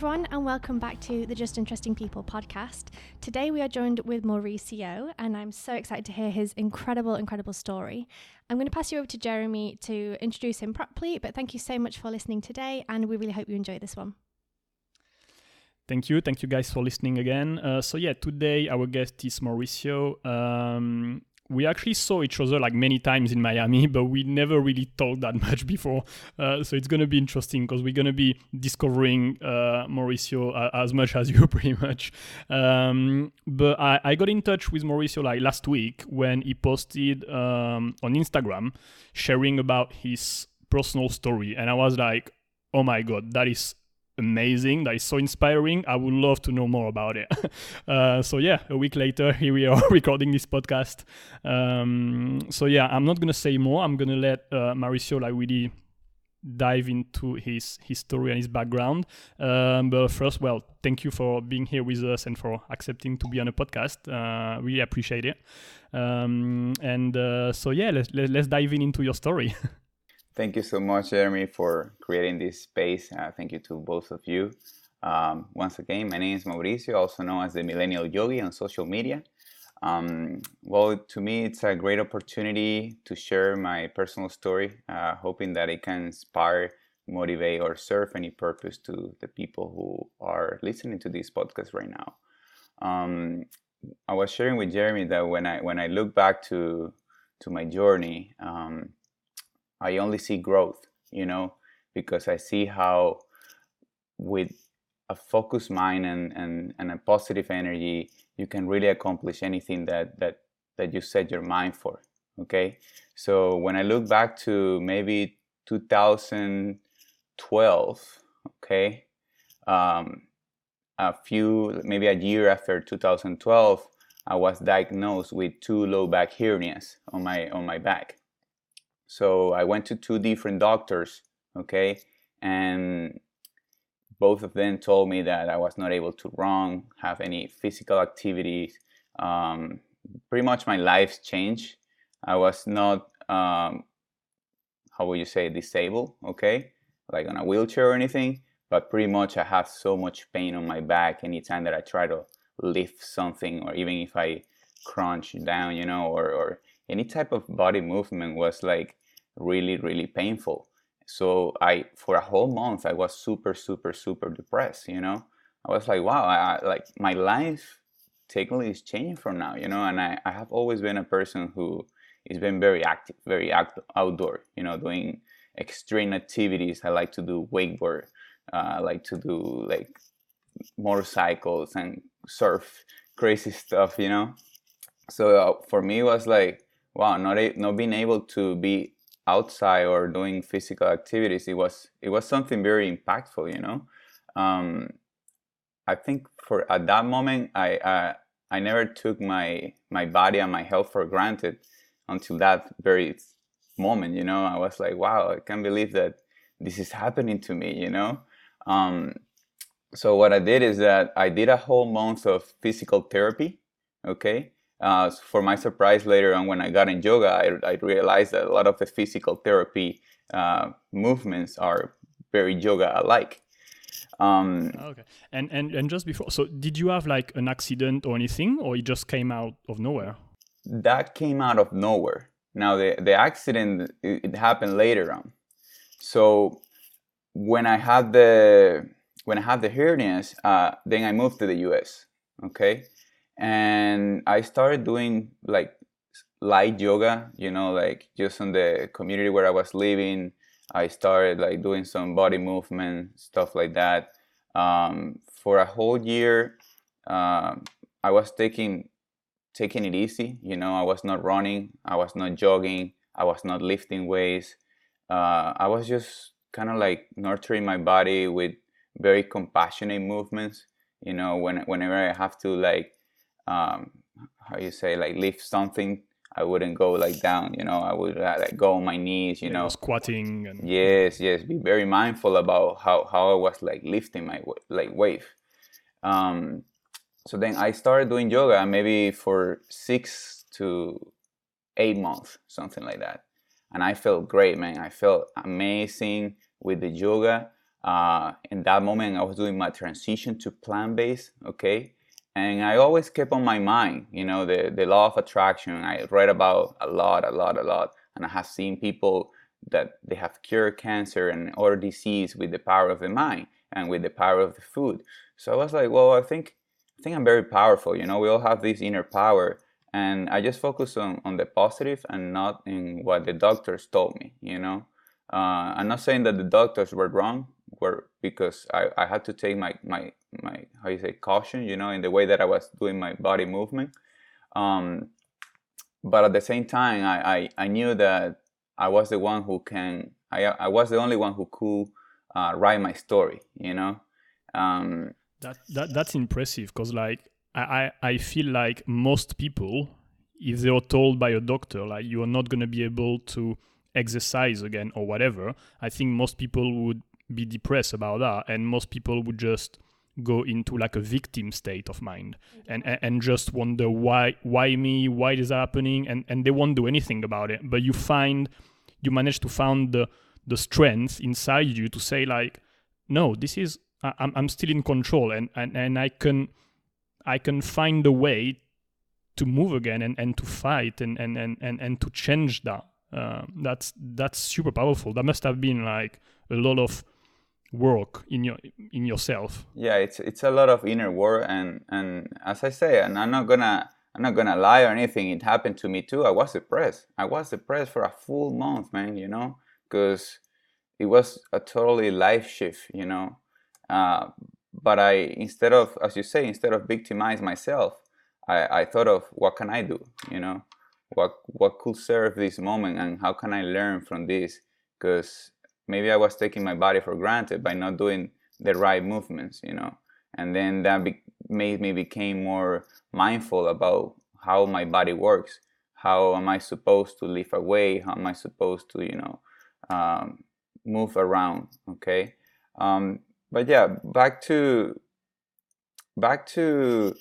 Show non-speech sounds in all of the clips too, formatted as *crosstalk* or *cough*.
Everyone, and welcome back to the Just Interesting People podcast. Today, we are joined with Mauricio, and I'm so excited to hear his incredible, incredible story. I'm going to pass you over to Jeremy to introduce him properly, but thank you so much for listening today, and we really hope you enjoy this one. Thank you. Thank you guys for listening again. Uh, so, yeah, today our guest is Mauricio. Um, we actually saw each other like many times in Miami, *laughs* but we never really talked that much before. Uh, so it's gonna be interesting because we're gonna be discovering uh, Mauricio uh, as much as *laughs* you, pretty much. Um, but I, I, got in touch with Mauricio like last week when he posted um, on Instagram sharing about his personal story, and I was like, "Oh my god, that is amazing. That is so inspiring. I would love to know more about it. *laughs* uh, so yeah, a week later, *laughs* here we are *laughs* recording this podcast. Um, so yeah, I'm not gonna say more. I'm gonna let uh, Mauricio like really dive into his his story and his background. Um, but first, well, thank you for being here with us and for accepting to be on a podcast. Uh, really appreciate it. Um, and uh, so yeah, let's let's dive in into your story. Thank you so much, Jeremy, for creating this space. Uh, thank you to both of you. Um, once again, my name is Mauricio, also known as the Millennial Yogi on social media. Um, well, to me, it's a great opportunity to share my personal story, uh, hoping that it can inspire, motivate, or serve any purpose to the people who are listening to this podcast right now. Um, I was sharing with Jeremy that when I when I look back to to my journey, um, I only see growth, you know, because I see how with a focused mind and, and, and a positive energy, you can really accomplish anything that, that, that you set your mind for. Okay. So when I look back to maybe 2012, okay, um, a few, maybe a year after 2012, I was diagnosed with two low back hernias on my on my back. So I went to two different doctors, okay, and both of them told me that I was not able to run, have any physical activities. Um, pretty much my life changed. I was not, um, how would you say, disabled, okay, like on a wheelchair or anything, but pretty much I have so much pain on my back anytime that I try to lift something or even if I crunch down, you know, or, or any type of body movement was like really really painful. So i for a whole month i was super super super depressed you know? I was like wow I, like my life technically is changing from now you know? And I, I have always been a person who has been very active very act- outdoor you know doing extreme activities. I like to do wakeboard uh, i like to do like motorcycles and surf crazy stuff you know? So uh, for me it was like wow not a, not being able to be outside or doing physical activities it was it was something very impactful you know? Um, i think for at that moment i i never took my my body and my health for granted until that very moment you know? I was like wow i can't believe that this is happening to me you know? Um, so what i did is that i did a whole month of physical therapy okay uh, for my surprise, later on when I got in yoga, I, I realized that a lot of the physical therapy uh, movements are very yoga alike. Um, okay, and, and and just before, so did you have like an accident or anything, or it just came out of nowhere? That came out of nowhere. Now the the accident it, it happened later on. So when I had the when I had the hernias, uh, then I moved to the U.S. Okay, and I started doing like light yoga, you know, like just in the community where I was living. I started like doing some body movement, stuff like that. Um, for a whole year, um, I was taking taking it easy. You know, I was not running, I was not jogging, I was not lifting weights. Uh, I was just kind of like nurturing my body with very compassionate movements. You know, when whenever I have to like um, how you say like lift something I wouldn't go like down, you know. I would uh, like go on my knees, you yeah, know, squatting. And... Yes, yes. Be very mindful about how how I was like lifting my like wave. Um, so then I started doing yoga maybe for six to eight months, something like that, and I felt great, man. I felt amazing with the yoga. Uh, in that moment, I was doing my transition to plant based. Okay, and I always kept on my mind, you know, the the law of attraction. I read about a lot, a lot, a lot, and I have seen people that they have cured cancer and other disease with the power of the mind and with the power of the food. So I was like, well, I think I think I'm very powerful. You know, we all have this inner power, and I just focus on on the positive and not in what the doctors told me. You know, uh, I'm not saying that the doctors were wrong, were because I, I had to take my my my how you say caution. You know, in the way that I was doing my body movement. Um, but at the same time, I, I, I knew that I was the one who can. I I was the only one who could uh, write my story. You know. Um, that, that that's impressive because like I, I feel like most people if they are told by a doctor like you are not going to be able to exercise again or whatever i think most people would be depressed about that and most people would just go into like a victim state of mind and and just wonder why why me why is happening and and they won't do anything about it but you find you manage to find the the strength inside you to say like no this is I'm I'm still in control and, and, and I can I can find a way to move again and, and to fight and, and, and, and, and to change that. Uh, that's that's super powerful. That must have been like a lot of work in your in yourself. Yeah, it's it's a lot of inner work and and as I say, and I'm not gonna I'm not gonna lie or anything. It happened to me too. I was depressed. I was depressed for a full month, man. You know, because it was a totally life shift. You know, uh, but I, instead of, as you say, instead of victimize myself, I, I thought of what can I do? You know, what what could serve this moment, and how can I learn from this? Because maybe I was taking my body for granted by not doing the right movements. You know, and then that be- made me became more mindful about how my body works. How am I supposed to lift away? How am I supposed to, you know, um, move around? Okay. Um, but yeah, back to back to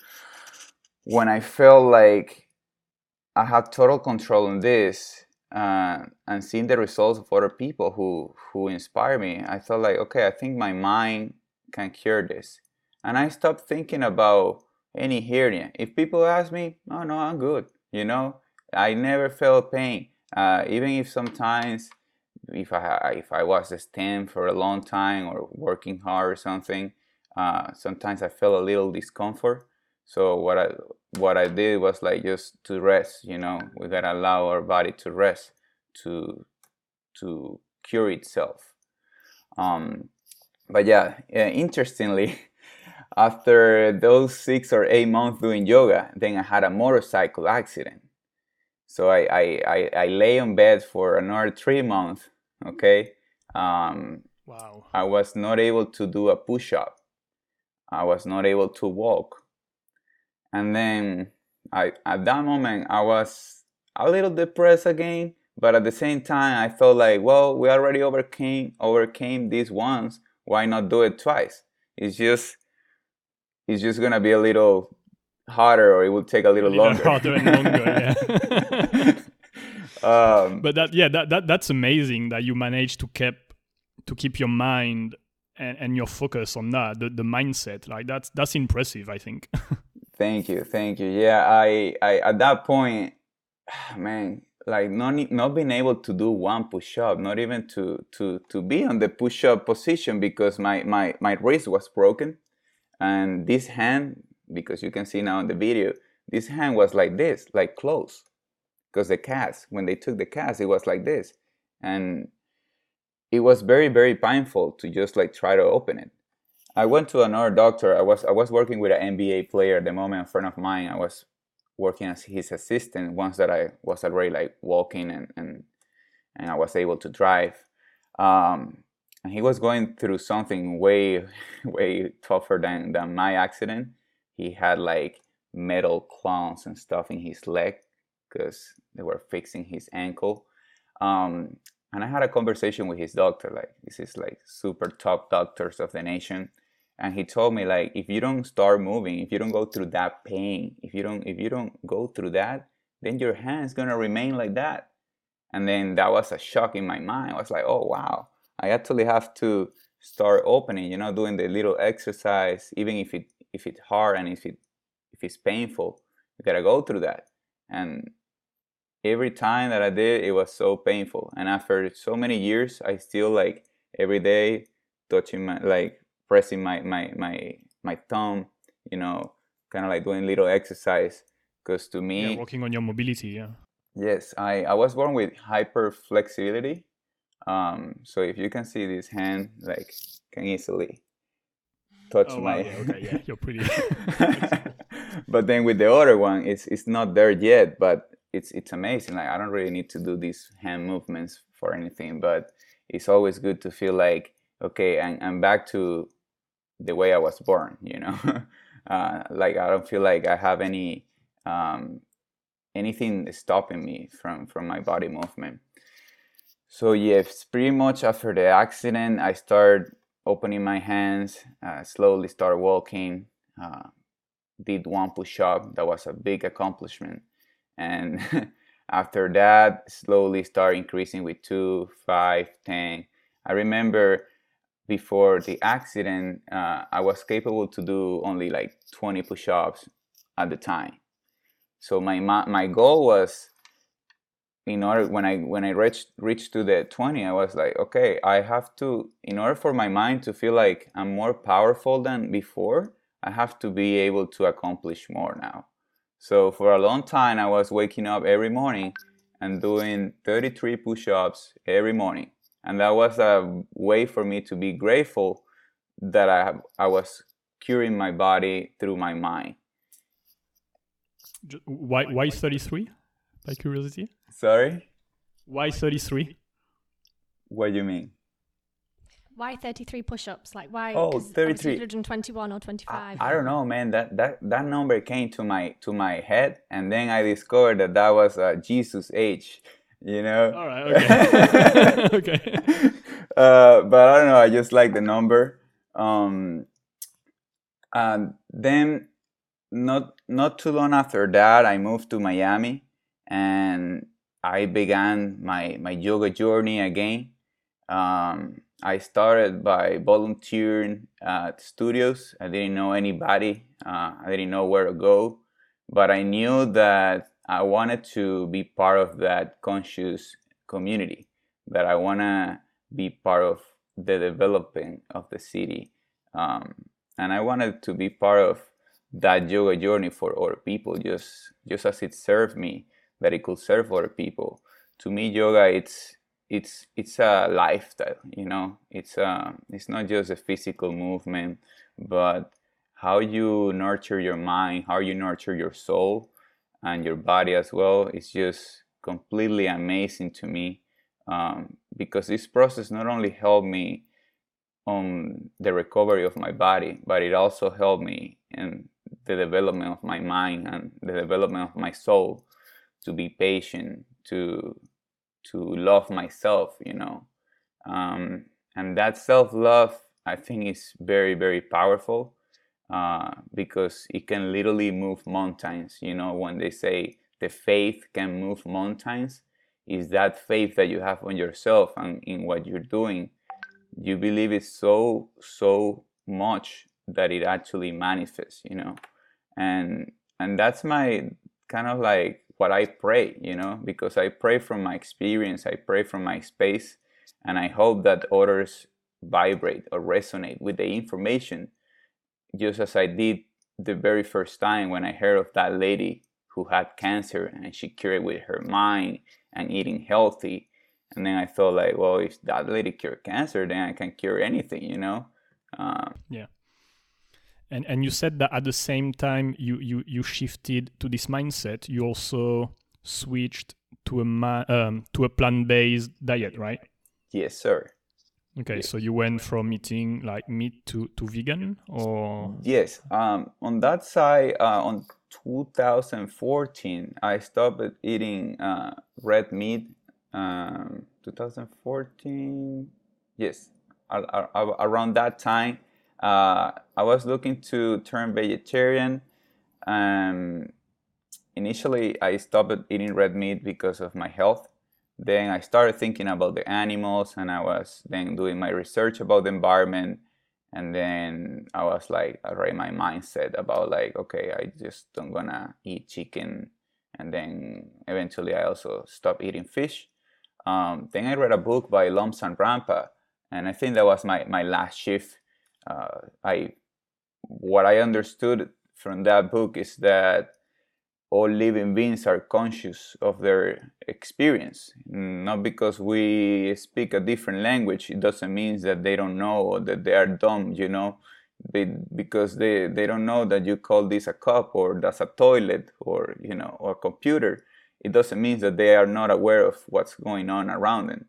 when I felt like I had total control on this uh, and seeing the results of other people who who inspire me, I thought like okay, I think my mind can cure this, and I stopped thinking about any hernia. If people ask me, oh no, I'm good. You know, I never felt pain, uh, even if sometimes if I if I was stand for a long time or working hard or something, uh, sometimes I felt a little discomfort. So what I what I did was like just to rest. You know, we gotta allow our body to rest to to cure itself. Um, but yeah, yeah, interestingly, *laughs* after those six or eight months doing yoga, then I had a motorcycle accident. So I, I, I, I lay on bed for another three months Okay. Um, wow. I was not able to do a push up. I was not able to walk. And then I, at that moment, I was a little depressed again. But at the same time, I felt like, well, we already overcame overcame this once. Why not do it twice? It's just it's just gonna be a little harder, or it will take a little, a little longer. Harder and longer, yeah. *laughs* um, but that yeah that, that that's amazing that you managed to keep to keep your mind and, and your focus on that the, the mindset like that's that's impressive i think *laughs* thank you thank you. Yeah i i at that point *sighs* man like not not being able to do one push up not even to to to be on the push up position because my my my wrist was broken. And this hand because you can see now in the video this hand was like this like close. Because the cast when they took the cast it was like this. And it was very very painful to just like try to open it i went to another doctor i was i was working with an nba player at the moment a friend of mine i was working as his assistant once that i was already like walking and and, and i was able to drive um, and he was going through something way *laughs* way tougher than than my accident he had like metal clones and stuff in his leg because they were fixing his ankle. Um, and I had a conversation with his doctor. Like this is like super top doctors of the nation, and he told me like if you don't start moving, if you don't go through that pain, if you don't if you don't go through that, then your hand's gonna remain like that. And then that was a shock in my mind. I was like, oh wow, I actually have to start opening. You know, doing the little exercise, even if it if it's hard and if it if it's painful, you gotta go through that. And every time that I did, it was so painful. And after so many years, I still like every day touching my like pressing my my my my thumb, you know, kind of like doing little exercise. Because to me, yeah, working on your mobility, yeah. Yes, I I was born with hyper flexibility. Um, so if you can see this hand, like, can easily touch oh, my. Wow, yeah, okay, yeah, *laughs* you're pretty. *laughs* but then with the other one, it's it's not there yet, but it's it's amazing. Like I don't really need to do these hand movements for anything, but it's always good to feel like okay, and I'm back to the way I was born. You know, *laughs* uh, like I don't feel like I have any um, anything stopping me from from my body movement. So yes, pretty much after the accident, I started opening my hands, uh, slowly start walking. Uh, did one push up. That was a big accomplishment and *laughs* after that slowly start increasing with two five ten i remember before the accident uh, i was capable to do only like 20 push-ups at the time. So my my goal was in order when i when i reached reached to the 20 i was like okay i have to in order for my mind to feel like i'm more powerful than before i have to be able to accomplish more now. So for a long time, I was waking up every morning and doing 33 push-ups every morning, and that was a way for me to be grateful that I have, I was curing my body through my mind. Why why 33? By curiosity. Sorry. Why 33? What do you mean? Why 33 push-ups? Like why? Oh, 33. 121 or 25. I, I, don't know, man. That that that number came to my to my head, and then I discovered that that was uh, Jesus' age. You know. All right. Okay. *laughs* okay. *laughs* Uh, but I don't know. I just like the number. Um, and then not not too long after that, I moved to Miami, and I began my my yoga journey again. Um, I started by volunteering at studios. I didn't know anybody. Uh, I didn't know where to go, but I knew that I wanted to be part of that conscious community. That I want to be part of the developing of the city, um, and I wanted to be part of that yoga journey for other people, just just as it served me, that it could serve other people. To me, yoga it's it's it's a lifestyle you know it's uh it's not just a physical movement but how you nurture your mind how you nurture your soul and your body as well is just completely amazing to me um, because this process not only helped me on the recovery of my body but it also helped me in the development of my mind and the development of my soul to be patient to to love myself, you know. Um, and that self love, I think, is very, very powerful uh, because it can literally move mountains. You know, when they say the faith can move mountains, is that faith that you have on yourself and in what you're doing. You believe it so, so much that it actually manifests, you know. And and that's my kind of like what I pray, you know, because I pray from my experience, I pray from my space, and I hope that others vibrate or resonate with the information, just as I did the very first time when I heard of that lady who had cancer and she cured with her mind and eating healthy. And then I thought, like, well, if that lady cured cancer, then I can cure anything, you know? Um, yeah and and you said that at the same time you you you shifted to this mindset you also switched to a ma- um, to a plant-based diet right yes sir okay yes. so you went from eating like meat to to vegan or yes um on that side uh, on 2014 i stopped eating uh, red meat um 2014 yes around that time uh, I was looking to turn vegetarian. Um, initially, I stopped eating red meat because of my health, then I started thinking about the animals, and I was then doing my research about the environment. And then I was like, I already my mindset about like, okay, I just don't gonna eat chicken. And then eventually I also stopped eating fish. Um, then I read a book by Lobsang Rampa, and I think that was my, my last shift. Uh, I what I understood from that book is that all living beings are conscious of their experience. Not because we speak a different language, it doesn't mean that they don't know or that they are dumb, you know. They, because they, they don't know that you call this a cup or that's a toilet or you know or a computer it doesn't mean that they are not aware of what's going on around them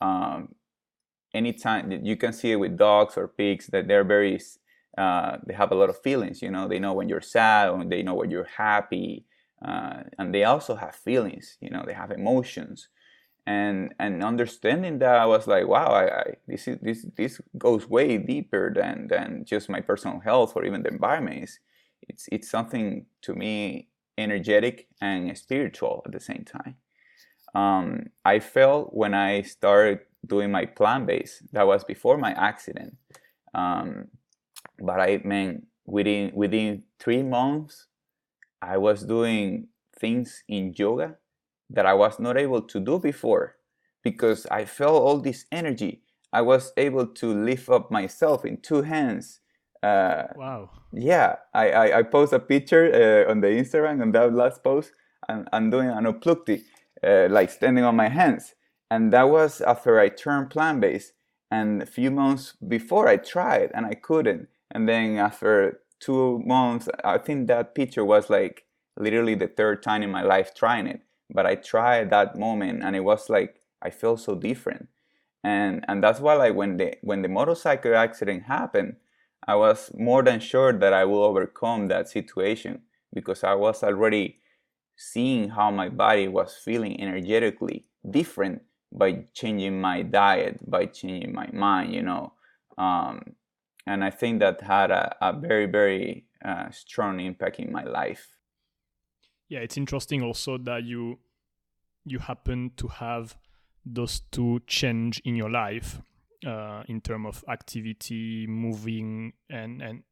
um, anytime you can see it with dogs or pigs that they're very uh, they have a lot of feelings you know they know when you're sad or they know when you're happy uh, and they also have feelings you know they have emotions. And and understanding that i was like wow I, I, this is this this goes way deeper than than just my personal health or even the environment. It's it's, it's something to me energetic and spiritual at the same time. Um, i felt when i started doing my plant base that was before my accident. Um, but i mean within within three months I was doing things in yoga that I was not able to do before because I felt all this energy. I was able to lift up myself in two hands. Uh, wow. Yeah, I, I, I post a picture uh, on the Instagram on that last post. and I'm doing an utpluti, uh, like standing on my hands. And that was after I turned plant based. And a few months before I tried and I couldn't. And then after two months. I think that picture was like literally the third time in my life trying it. But I tried that moment and it was like I felt so different. And and that's why like when the when the motorcycle accident happened, I was more than sure that I will overcome that situation because I was already seeing how my body was feeling energetically different by changing my diet, by changing my mind, you know. Um, and I think that had a, a very very uh, strong impact in my life. Yeah, it's interesting also that you you happen to have those two change in your life uh, in terms of activity, moving, and and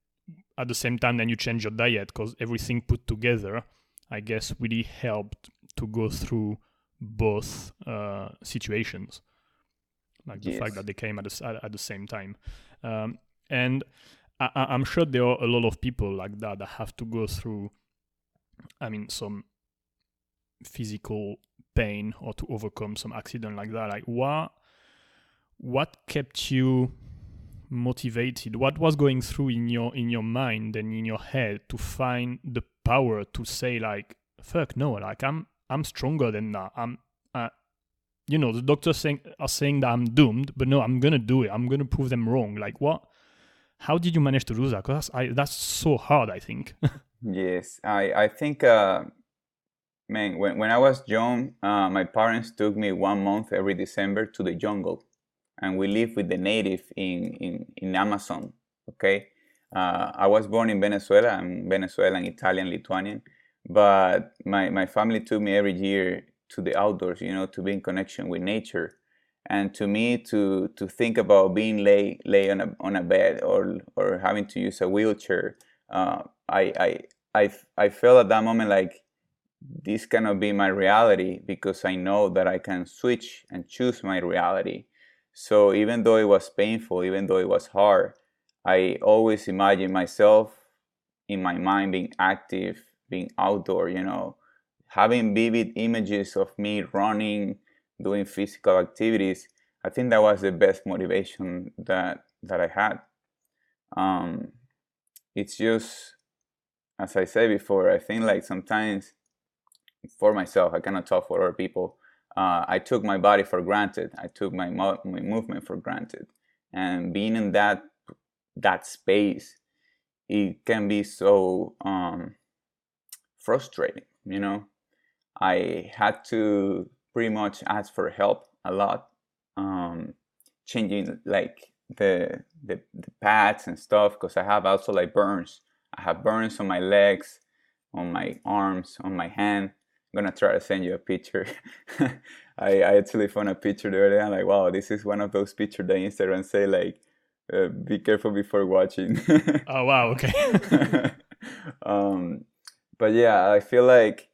at the same time then you change your diet because everything put together, I guess, really helped to go through both uh, situations, like the yes. fact that they came at the, at the same time. Um, and I, I'm sure there are a lot of people like that that have to go through, I mean, some physical pain or to overcome some accident like that. Like, what what kept you motivated? What was going through in your in your mind and in your head to find the power to say like, "Fuck no!" Like, I'm I'm stronger than that. I'm uh, you know the doctors saying are saying that I'm doomed, but no, I'm gonna do it. I'm gonna prove them wrong. Like what? How did you manage to do that? Because that's, that's so hard, I think. *laughs* yes, I, I think, uh, man, when, when I was young, uh, my parents took me one month every December to the jungle. And we live with the native in, in, in Amazon, okay? Uh, I was born in Venezuela. I'm Venezuelan, Italian, Lithuanian. But my, my family took me every year to the outdoors, you know, to be in connection with nature and to me to to think about being lay lay on a on a bed or or having to use a wheelchair uh, I, I I I felt at that moment like this cannot be my reality because I know that I can switch and choose my reality. So even though it was painful, even though it was hard, I always imagine myself in my mind being active, being outdoor, you know, having vivid images of me running, doing physical activities, I think that was the best motivation that that I had. Um, it's just, as I said before, I think like sometimes for myself, I cannot talk for other people. Uh, I took my body for granted. I took my mo- my movement for granted, and being in that that space, it can be so um, frustrating. You know, I had to pretty much ask for help a lot, um, changing like the, the the pads and stuff because I have also like burns. I have burns on my legs, on my arms, on my hand. I'm gonna try to send you a picture. *laughs* I, I actually found a picture the other day. I'm like, wow, this is one of those pictures that Instagram say like, uh, be careful before watching. oh wow, okay. *laughs* um, but yeah, I feel like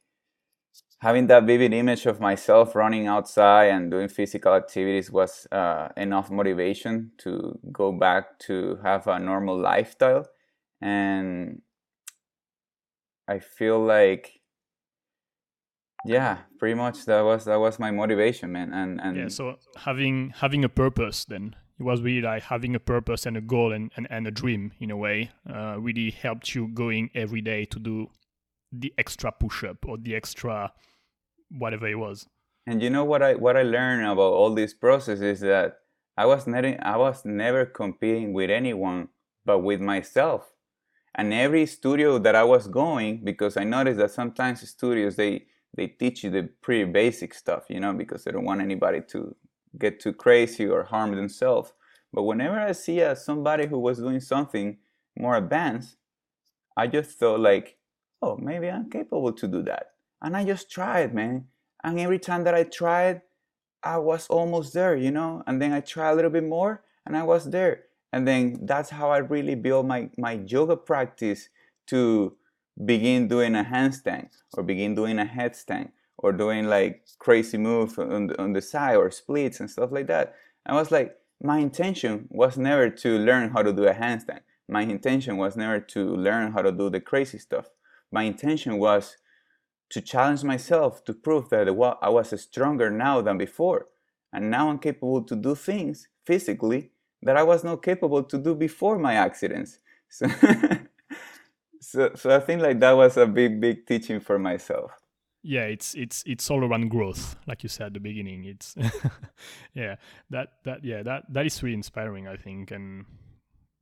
having that vivid image of myself running outside and doing physical activities was uh, enough motivation to go back to have a normal lifestyle. And i feel like yeah pretty much that was that was my motivation man. And and yeah so having having a purpose then it was really like having a purpose and a goal and, and, and a dream in a way uh, really helped you going every day to do the extra push up or the extra whatever it was. And you know what I what I learned about all this process is that I was never I was never competing with anyone but with myself. And every studio that I was going, because I noticed that sometimes studios they they teach you the pretty basic stuff, you know, because they don't want anybody to get too crazy or harm themselves. But whenever I see uh, somebody who was doing something more advanced, I just thought like, oh, maybe I'm capable to do that. And I just tried, man. And every time that I tried, I was almost there, you know? And then I tried a little bit more and I was there. And then that's how I really built my, my yoga practice to begin doing a handstand or begin doing a headstand or doing like crazy moves on the, on the side or splits and stuff like that. I was like, my intention was never to learn how to do a handstand. My intention was never to learn how to do the crazy stuff. My intention was to challenge myself to prove that I was stronger now than before. And now I'm capable to do things physically that I was not capable to do before my accidents. *laughs* So, so, so I think like that was a big, big teaching for myself. Yeah, it's it's it's all around growth, like you said at the beginning. It's *laughs* yeah, that that yeah that that is really inspiring, I think, and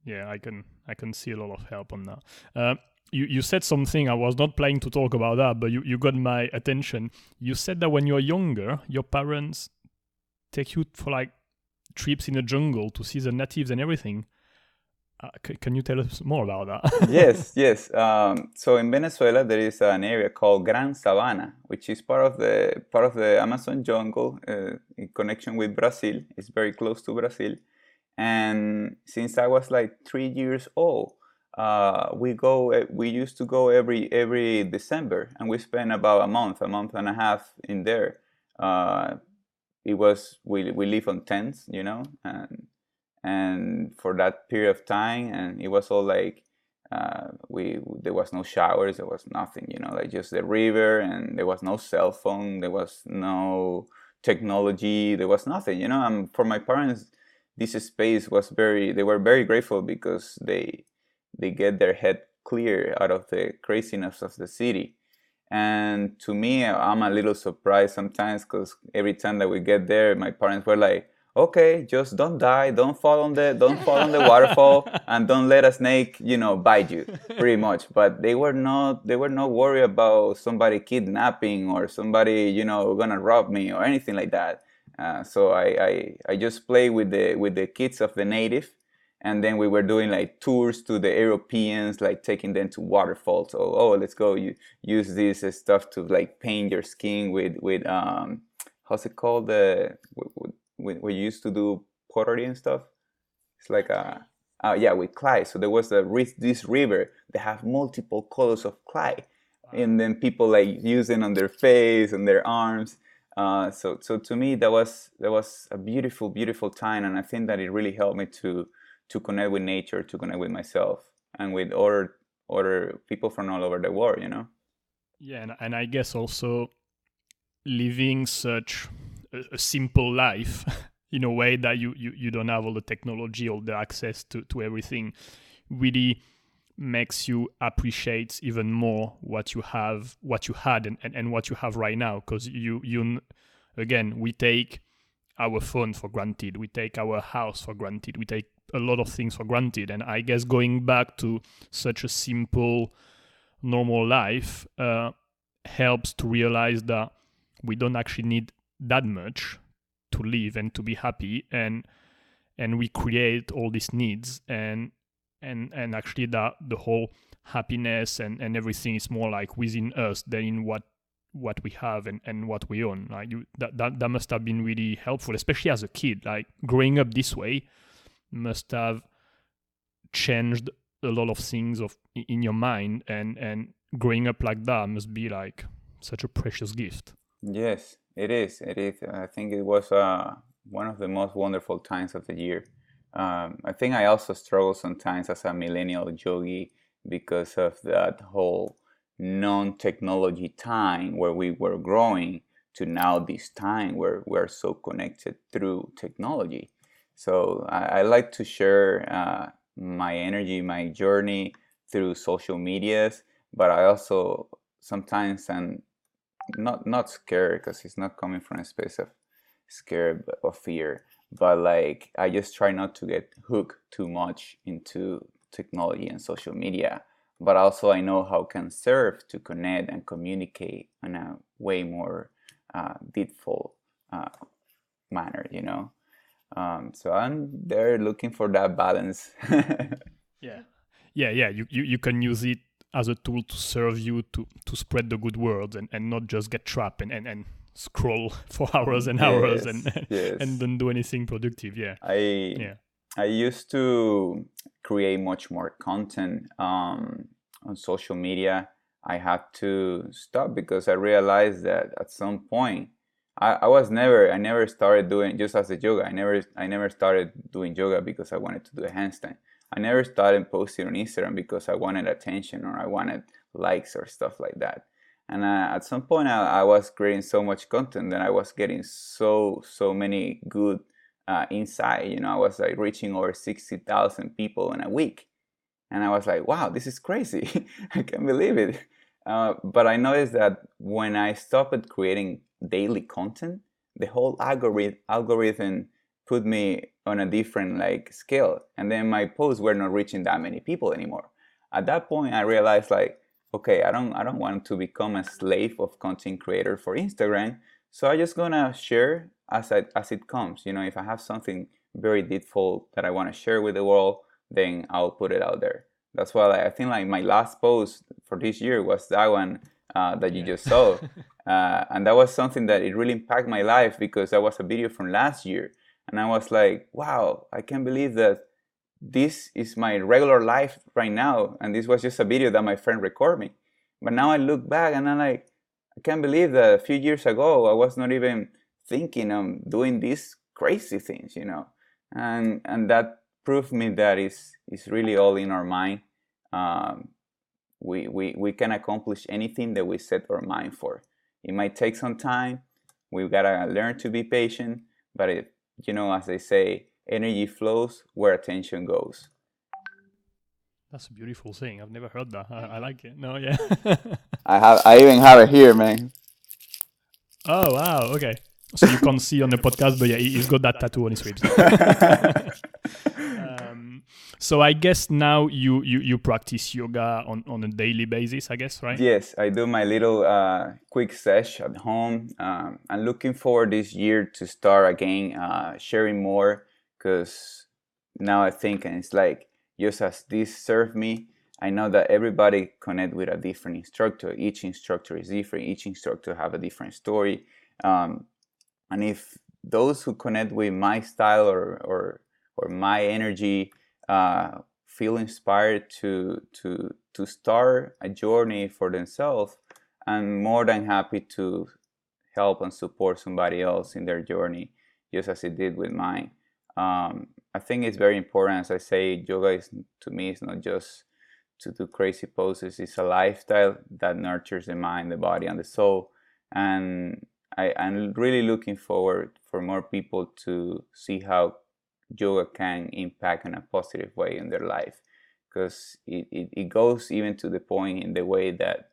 yeah, I can I can see a lot of help on that. Uh, you, you said something I was not planning to talk about that, but you, you got my attention. You said that when you're younger, your parents take you for like trips in the jungle to see the natives and everything. Uh, c- can you tell us more about that? *laughs* yes, yes. Um, so in Venezuela, there is an area called Gran Sabana, which is part of the part of the Amazon jungle uh, in connection with Brazil. It's very close to Brazil, and since I was like three years old, uh, we go eh, we used to go every every december and we spent about a month a month and a half in there. Uh, it was we, we live on tents you know and and for that period of time and it was all like uh, we there was no showers there was nothing you know like just the river and there was no cell phone there was no technology there was nothing you know and for my parents this space was very they were very grateful because they they get their head clear out of the craziness of the city. And to me, I'm a little surprised sometimes because every time that we get there, my parents were like, "Okay, just don't die, don't fall on the, don't fall on the waterfall, *laughs* and don't let a snake, you know, bite you." Pretty much. But they were not, they were not worried about somebody kidnapping or somebody, you know, gonna rob me or anything like that. Uh, so I, I, I just play with the with the kids of the native and then we were doing like tours to the Europeans, like taking them to waterfalls. So, oh, let's go you, use this stuff to like paint your skin with with um, how's it called? The we, we used to do pottery and stuff. It's like a uh, yeah with clay. So there was a this river that have multiple colors of clay, and then people like using on their face and their arms. Uh, so so to me that was that was a beautiful beautiful time, and I think that it really helped me to to connect with nature, to connect with myself, and with other other people from all over the world. You know. Yeah, and, and I guess also living such a, a simple life *laughs* in a way that you, you you don't have all the technology, all the access to to everything, really makes you appreciate even more what you have what you had and, and, and what you have right now because you you again we take our phone for granted we take our house for granted we take a lot of things for granted. And I guess going back to such a simple, normal life uh, helps to realize that we don't actually need that much to live and to be happy. And and we create all these needs and and and actually that the whole happiness and and everything is more like within us than in what what we have and, and what we own. Like you, that, that that must have been really helpful, especially as a kid. Like growing up this way must have changed a lot of things of in your mind, and and growing up like that must be like such a precious gift. Yes, it is. It is. I think it was uh, one of the most wonderful times of the year. Um, I think I also struggle sometimes as a millennial yogi because of that whole non-technology time where we were growing to now this time where we're so connected through technology. So I, I like to share uh, my energy, my journey through social medias, but I also sometimes am not not scared because it's not coming from a space of scared or fear, but like I just try not to get hooked too much into technology and social media but also I know how can serve to connect and communicate in a way more uh, uh, manner, you know. Um, so I'm there looking for that balance. *laughs* yeah, yeah, yeah. You, you you can use it as a tool to serve you to to spread the good word and, and not just get trapped and, and, and scroll *laughs* for hours and hours yes, and *laughs* yes. and don't do anything productive. Yeah, I yeah. I used to create much more content um, on social media. I had to stop because I realized that at some point I, I was never I never started doing just as a yoga. I never I never started doing yoga because I wanted to do a handstand. I never started posting on Instagram because I wanted attention or I wanted likes or stuff like that. And uh, at some point, I, I, was creating so much content that I was getting so so many good uh, insight. You know, I was like reaching over sixty thousand people in a week, and I was like, "Wow, this is crazy! *laughs* I can't believe it." Uh, but I noticed that when I stopped creating daily content, the whole algorithm algorithm put me on a different like scale, and then my posts were not reaching that many people anymore. At that point, I realized like, okay, I don't I don't want to become a slave of content creator for Instagram. So I'm just gonna share as I, as it comes. You know, if I have something very deepful that I want to share with the world, then I'll put it out there. That's why like, I think like my last post for this year was that one uh, that you yeah. just saw, *laughs* uh, and that was something that it really impacted my life because that was a video from last year, and I was like, wow, I can't believe that this is my regular life right now, and this was just a video that my friend recorded me. But now I look back and I'm like, I can't believe that a few years ago I was not even thinking of doing these crazy things, you know, and and that proved me that is is really all in our mind. Um, we, we, we can accomplish anything that we set our mind for. It might take some time. We've got to learn to be patient. But, it, you know, as they say, energy flows where attention goes. That's a beautiful thing. I've never heard that. I, I like it. No, yeah. *laughs* I have. I even have it here, man. Oh wow. Okay. So you can't see on the podcast, but yeah, he's got that tattoo on his ribs. *laughs* So I guess now you you, you practice yoga on, on a daily basis, I guess, right? Yes, I do my little uh, quick sesh at home. Um, I'm looking forward this year to start again uh, sharing more because now I think and it's like just as this served me, I know that everybody connect with a different instructor. Each instructor is different. Each instructor have a different story. Um, and if those who connect with my style or or, or my energy uh, feel inspired to to to start a journey for themselves, I'm more than happy to help and support somebody else in their journey, just as it did with mine. Um, I think it's very important, as I say, yoga is to me is not just to do crazy poses. It's a lifestyle that nurtures the mind, the body, and the soul. And I, I'm really looking forward for more people to see how yoga can impact in a positive way in their life because it, it, it goes even to the point in the way that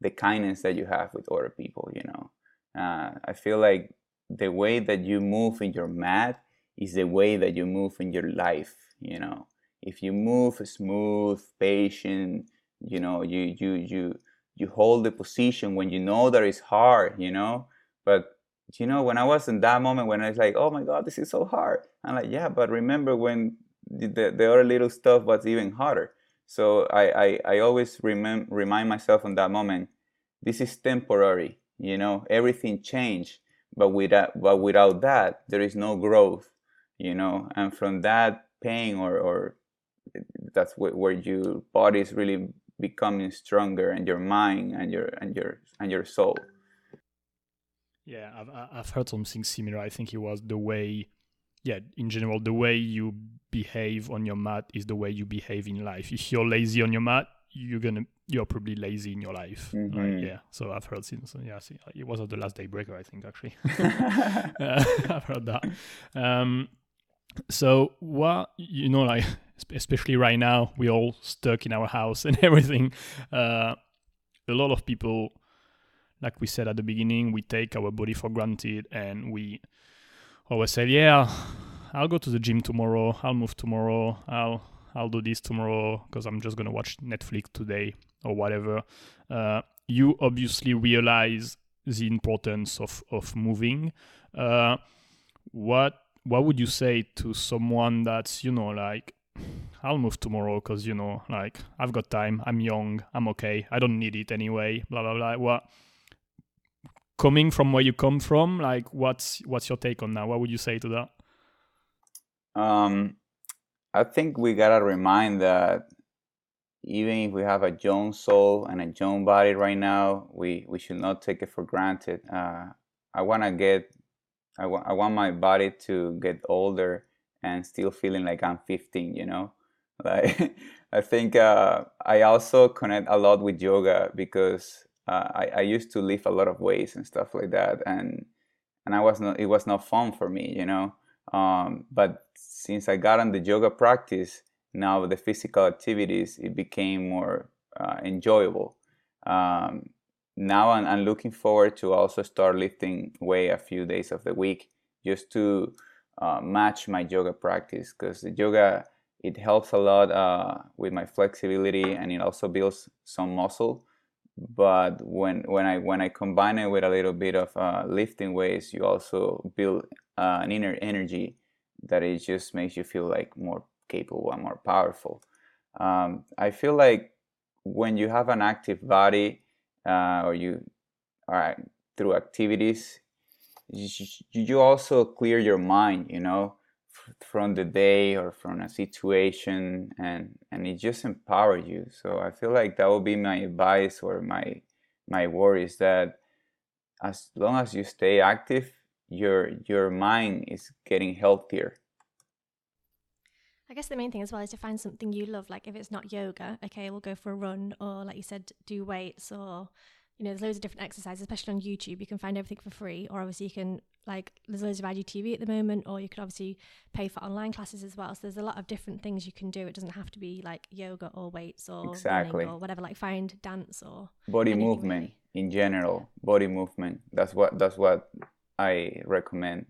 the kindness that you have with other people you know uh, i feel like the way that you move in your mat is the way that you move in your life you know if you move smooth patient you know you you you you hold the position when you know that it's hard you know but you know, when I was in that moment when I was like, oh my God, this is so hard. I'm like, yeah, but remember when the, the other little stuff was even harder. So I, I, I always remem- remind myself in that moment, this is temporary. you know everything changed but without but without that there is no growth you know and from that pain or or that's where your body is really becoming stronger and your mind and your and your and your soul yeah i've i've heard something similar i think it was the way yeah in general the way you behave on your mat is the way you behave in life if you're lazy on your mat you're gonna you're probably lazy in your life. Mm-hmm. yeah, so I've heard since yeah, see, it was the last daybreaker, I think actually. *laughs* *laughs* uh, *laughs* I've heard that. Um, so what you know, like *laughs* especially right now, we're all stuck in our house *laughs* and everything. Uh, a lot of people, like we said at the beginning, we take our body for granted and we always say, "Yeah, I'll go to the gym tomorrow. I'll move tomorrow. I'll." I'll do this tomorrow because I'm just gonna watch Netflix today or whatever, uh, you obviously realize the importance of of moving. Uh, what what would you say to someone that's you know like I'll move tomorrow because you know like I've got time, I'm young, I'm okay, I don't need it anyway. Blah blah blah. What coming from where you come from, like what's what's your take on that? What would you say to that? Um, I think we gotta remind that even if we have a young soul and a young body right now, we, we should not take it for granted. Uh, I want to get, I, wa- I want my body to get older and still feeling like I'm 15, you know? *laughs* Like, I think uh, I also connect a lot with yoga because uh, I, I used to lift a lot of weights and stuff like that. And, and I was not, it was not fun for me, you know? Um, but since I got on the yoga practice, now the physical activities it became more uh, enjoyable um, now I'm, I'm, looking forward to also start lifting weight a few days of the week just to uh, match my yoga practice because the yoga it helps a lot uh, with my flexibility and it also builds some muscle but when when I when I combine it with a little bit of uh, lifting weights you also build uh, an inner energy that it just makes you feel like more capable and more powerful. Um, I feel like when you have an active body uh, or you are through activities, you, also clear your mind, you know, from the day or from a situation and and it just empowers you. So i feel like that would be my advice or my my word is that as long as you stay active your your mind is getting healthier I guess the main thing as well is to find something you love. Like if it's not yoga, okay, we'll go for a run, or like you said, do weights, or you know, there's loads of different exercises, especially on YouTube. You can find everything for free, or obviously you can like there's loads of IGTV at the moment, or you could obviously pay for online classes as well. So there's a lot of different things you can do. It doesn't have to be like yoga or weights or exactly or whatever. Like find dance or body movement really. in general. Body movement. That's what that's what I recommend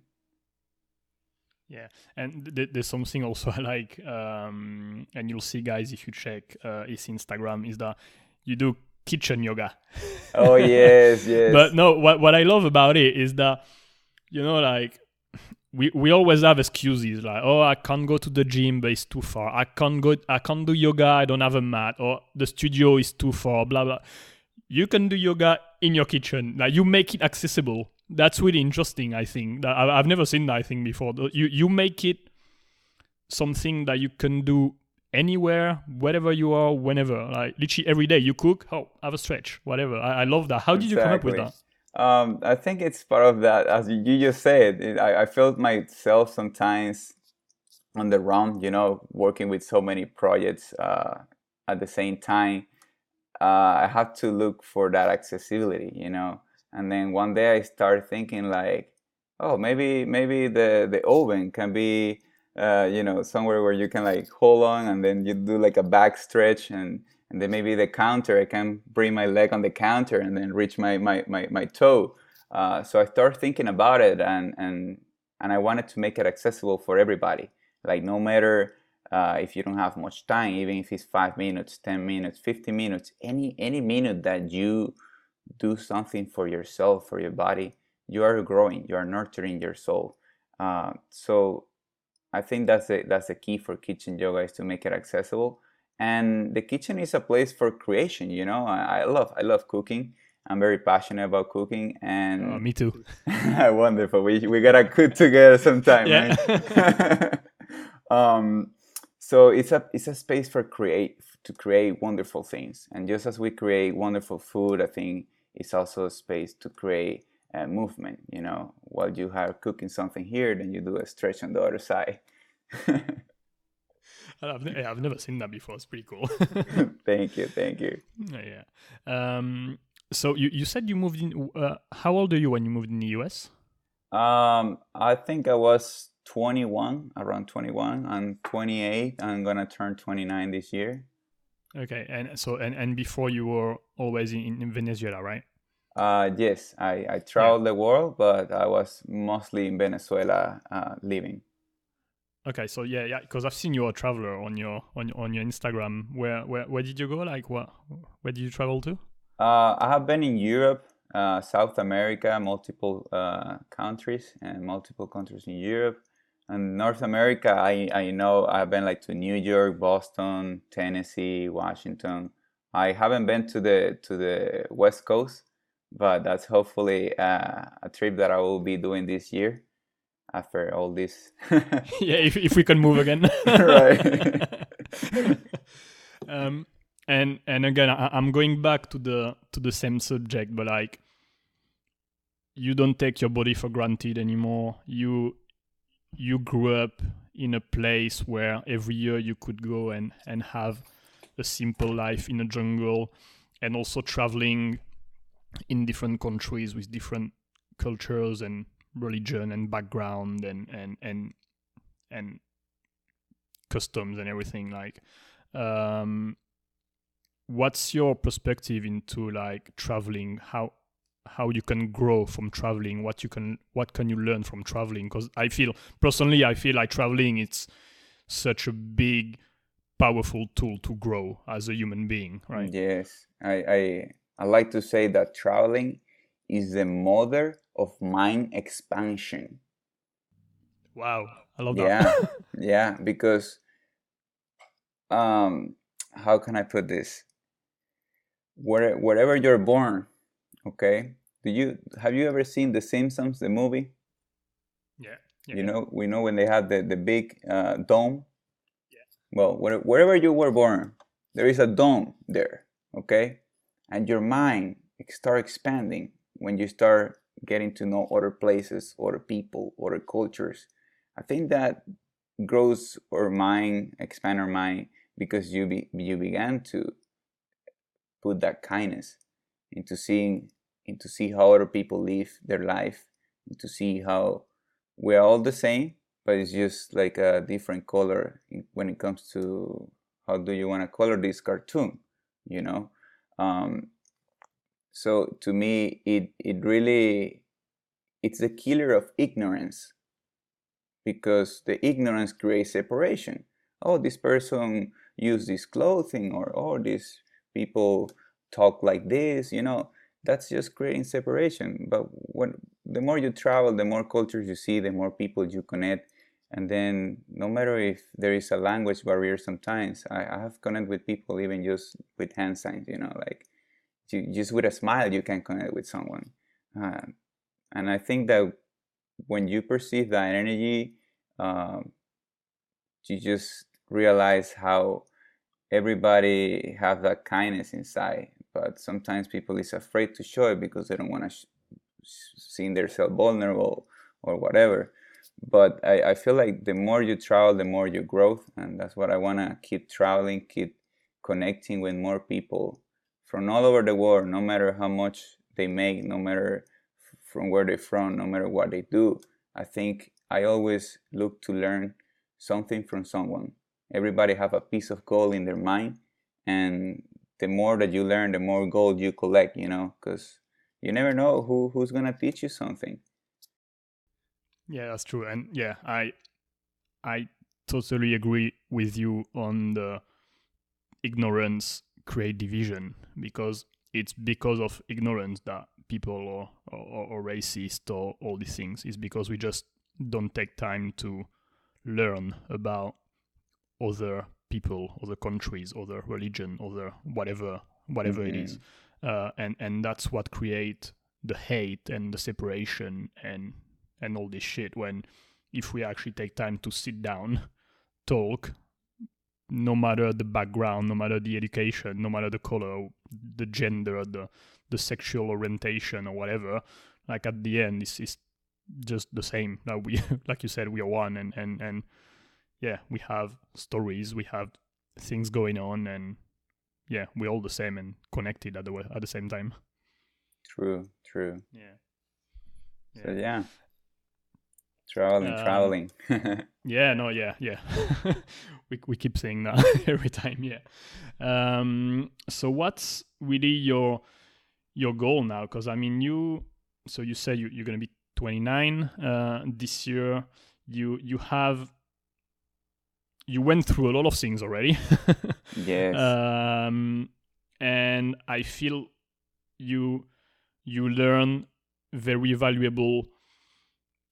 yeah, and th- there's something also *laughs* I like, um, and you'll see, guys, if you check uh, his Instagram, is that you do kitchen yoga. oh *laughs* yes, yes. But no, what what I love about it is that you know, like we we always have excuses like, oh, I can't go to the gym, but it's too far. I can't go, I can't do yoga, I don't have a mat, or the studio is too far. Blah blah. You can do yoga in your kitchen. Like you make it accessible that's really interesting. I think that I've never seen that thing before. You you make it something that you can do anywhere, wherever you are, whenever. Like literally every day, you cook. Oh, have a stretch, whatever. I, I love that. How exactly. did you come up with that? Um, I think it's part of that. As you just said, it, I, I felt myself sometimes on the run. You know, working with so many projects uh, at the same time. Uh, I have to look for that accessibility. You know and then one day I started thinking like, oh, maybe maybe the the oven can be uh, you know somewhere where you can like hold on and then you do like a back stretch and and then maybe the counter I can bring my leg on the counter and then reach my my my, my toe. Uh, so I started thinking about it and and and I wanted to make it accessible for everybody. Like no matter uh, if you don't have much time, even if it's five minutes, ten minutes, fifty minutes, any any minute that you do something for yourself, for your body, you are growing, you are nurturing your soul. Uh, so I think that's the that's the key for kitchen yoga is to make it accessible. And the kitchen is a place for creation. You know, I, I love I love cooking. I'm very passionate about cooking, and uh, me too. *laughs* wonderful. We we gotta cook together sometime, Yeah. right? *laughs* *laughs* um, so it's a it's a space for create to create wonderful things, and just as we create wonderful food, I think it's also a space to create a movement. You know, while you are cooking something here, then you do a stretch on the other side. *laughs* I've, I've never seen that before. It's pretty cool. *laughs* *laughs* thank you, thank you. yeah. Um, so you, you said you moved in. Uh, how old are you when you moved in the US? Um, I think I was 21, around 21. I'm 28. I'm gonna turn 29 this year. Okay, and so and, and before you were always in, in Venezuela, right? Uh, yes, I, I traveled the world, but I was mostly in Venezuela uh, living. Okay, so yeah, yeah, because I've seen you're a traveler on your on on your Instagram. Where where where did you go? Like what? Where did you travel to? Uh, I have been in Europe, uh, South America, multiple uh, countries, and multiple countries in Europe. And North America, I, I know I've been like to New York, Boston, Tennessee, Washington. I haven't been to the to the West Coast, but that's hopefully uh, a trip that I will be doing this year after all this. *laughs* *laughs* yeah, if if we can move again. *laughs* Right. um, and and again, I, I'm going back to the to the same subject, but like, you don't take your body for granted anymore. You you grew up in a place where every year you could go and and have a simple life in a jungle, and also traveling in different countries with different cultures and religion and background and and and and customs and everything like um what's your perspective into like traveling? How how you can grow from traveling what you can what can you learn from traveling? Because i feel personally i feel like traveling it's such a big powerful tool to grow as a human being right? Yes, I, I I like to say that traveling is the mother of mind expansion. wow. I love that. Yeah, *laughs* yeah, because um, how can I put this? Where wherever you're born, okay. Do you have you ever seen The Simpsons, the movie? yeah, yeah You know, we know when they had the the big uh, dome. Well, where, wherever you were born, there is a dome there, okay? And your mind start expanding when you start getting to know other places, other people, other cultures. I think that grows our mind, expand our mind because you be, you began to put that kindness into seeing into see how other people live their life, and to see how we're all the same, but it's just like a different color when it comes to how do you want to color this cartoon, you know? Um, so to me, it it really it's the killer of ignorance because the ignorance creates separation. Oh, this person used this clothing, or oh, these people talk like this. You know, that's just creating separation. But when the more you travel, the more cultures you see, the more people you connect, and then no matter if there is a language barrier, sometimes I, I have connected with people even just with hand signs. You know, like you, just with a smile, you can connect with someone. Uh, and I think that when you perceive that energy, um, you just realize how everybody have that kindness inside. But sometimes people is afraid to show it because they don't want to sh- themselves vulnerable or whatever. But I, I feel like the more you travel, the more you grow, and that's what I want to keep traveling, keep connecting with more people from all over the world, no matter how much they make, no matter from where they're from, no matter what they do. I think I always look to learn something from someone. Everybody have a piece of gold in their mind, and the more that you learn, the more gold you collect. You know, because you never know who who's gonna teach you something. Yeah, that's true. And yeah, I I totally agree with you on the ignorance create division because it's because of ignorance that people are, are, are racist or all these things. It's because we just don't take time to learn about other people, other countries, other religion, other whatever whatever it is. uh, and and that's what create the hate and the separation and and all this shit when if we actually take time to sit down talk no matter the background no matter the education no matter the color the gender the the sexual orientation or whatever like at the end it's, it's just the same that we *laughs* like you said we are one and and and yeah we have stories we have things going on and yeah we're all the same and connected at the at the same time. True true. Yeah. So yeah. traveling um, traveling. *laughs* yeah no yeah yeah. *laughs* We, we keep saying that *laughs* every time yeah. Um so what's really your your goal now? Because i mean you so you say you, you're going to be 29 uh, this year. You you have you went through a lot of things already. *laughs* Yes. Um, and i feel you you learn very valuable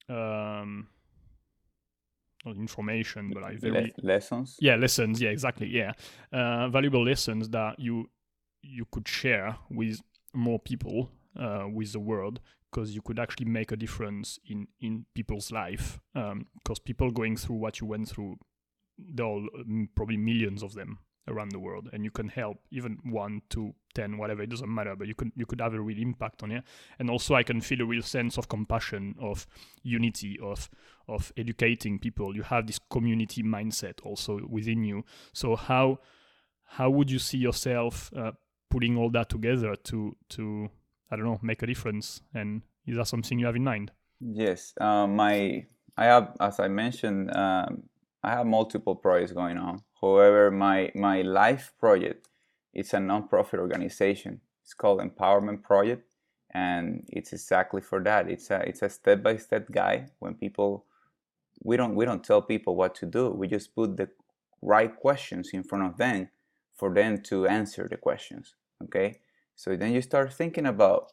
um not information but like very Le- lessons? Yeah lessons. Yeah exactly. Yeah. Uh, valuable lessons that you you could share with more people uh, with the world because you could actually make a difference in in people's life because um, people going through what you went through there are mm, probably millions of them around the world and you can help even one two ten whatever it doesn't matter but you could you could have a real impact on it and also i can feel a real sense of compassion of unity of of educating people you have this community mindset also within you so how how would you see yourself uh, putting all that together to to I don't know, make a difference? And is that something you have in mind? Yes, uh, my I have, as I mentioned, um, I have multiple projects going on. However, my my life project it's a non-profit organization. It's called Empowerment Project, and it's exactly for that. It's a it's a step-by-step guide when people we don't we don't tell people what to do. We just put the right questions in front of them for them to answer the questions. Okay, so then you start thinking about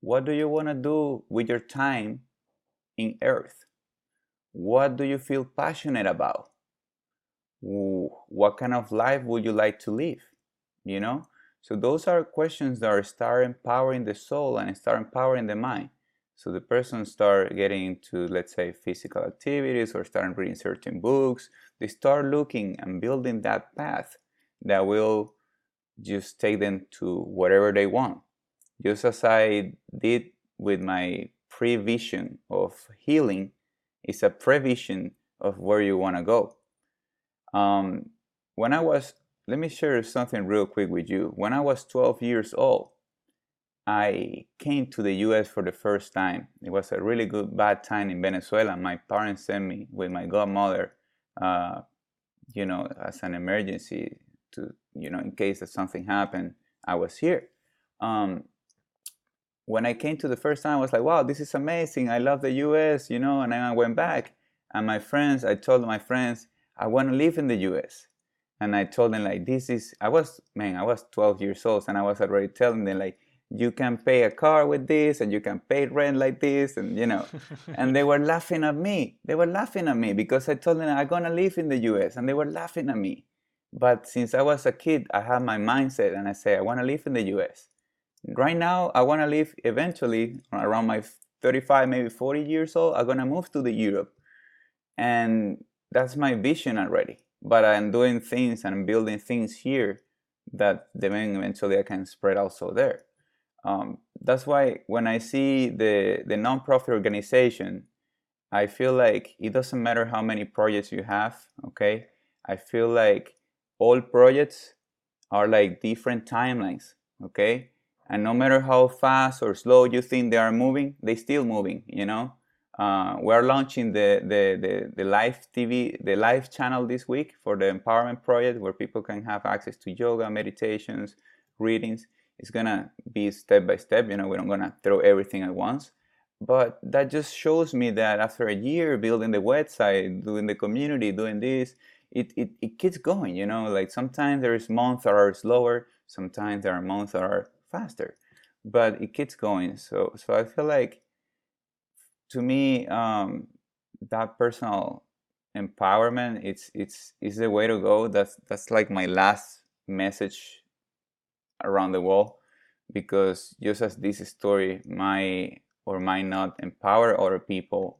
what do you want to do with your time in earth? What do you feel passionate about? What kind of life would you like to live? You know? So those are questions that are start empowering the soul and start empowering the mind. So the person start getting into, let's say, physical activities or start reading certain books. They start looking and building that path that will just take them to whatever they want. Just as I did with my prevision of healing, it's a prevision of where you want to go. Um, when I was, let me share something real quick with you. When I was 12 years old, I came to the US for the first time. It was a really good, bad time in Venezuela. My parents sent me with my godmother, uh, you know, as an emergency to you know in case that something happened i was here um, when i came to the first time i was like wow this is amazing. I love the us you know and then i went back and my friends i told my friends i want to live in the us and i told them like this is i was man i was 12 years old and i was already telling them like you can pay a car with this and you can pay rent like this and you know. And they were laughing at me. They were laughing at me because i told them i'm gonna live in the us and they were laughing at me. But since I was a kid, I had my mindset and I say, I want to live in the US. Right now, I want to live eventually around my 35, maybe 40 years old. I'm going to move to the Europe. And that's my vision already. But I'm doing things and I'm building things here that then eventually I can spread also there. Um, that's why when I see the, the nonprofit organization, I feel like it doesn't matter how many projects you have, okay? I feel like all projects are like different timelines, okay? And no matter how fast or slow you think they are moving, they still moving, you know? Uh, we are launching the, the, the, the live TV, the live channel this week for the Empowerment Project where people can have access to yoga, meditations, readings. It's gonna be step by step, you know, we're not gonna throw everything at once. But that just shows me that after a year building the website, doing the community, doing this, it, it, it keeps going, you know, like sometimes there's months that are slower, sometimes there are months that are faster, but it keeps going. So, so I feel like to me, um, that personal empowerment, it's, it's, is the way to go. That's, that's like my last message around the world because just as this story might or might not empower other people,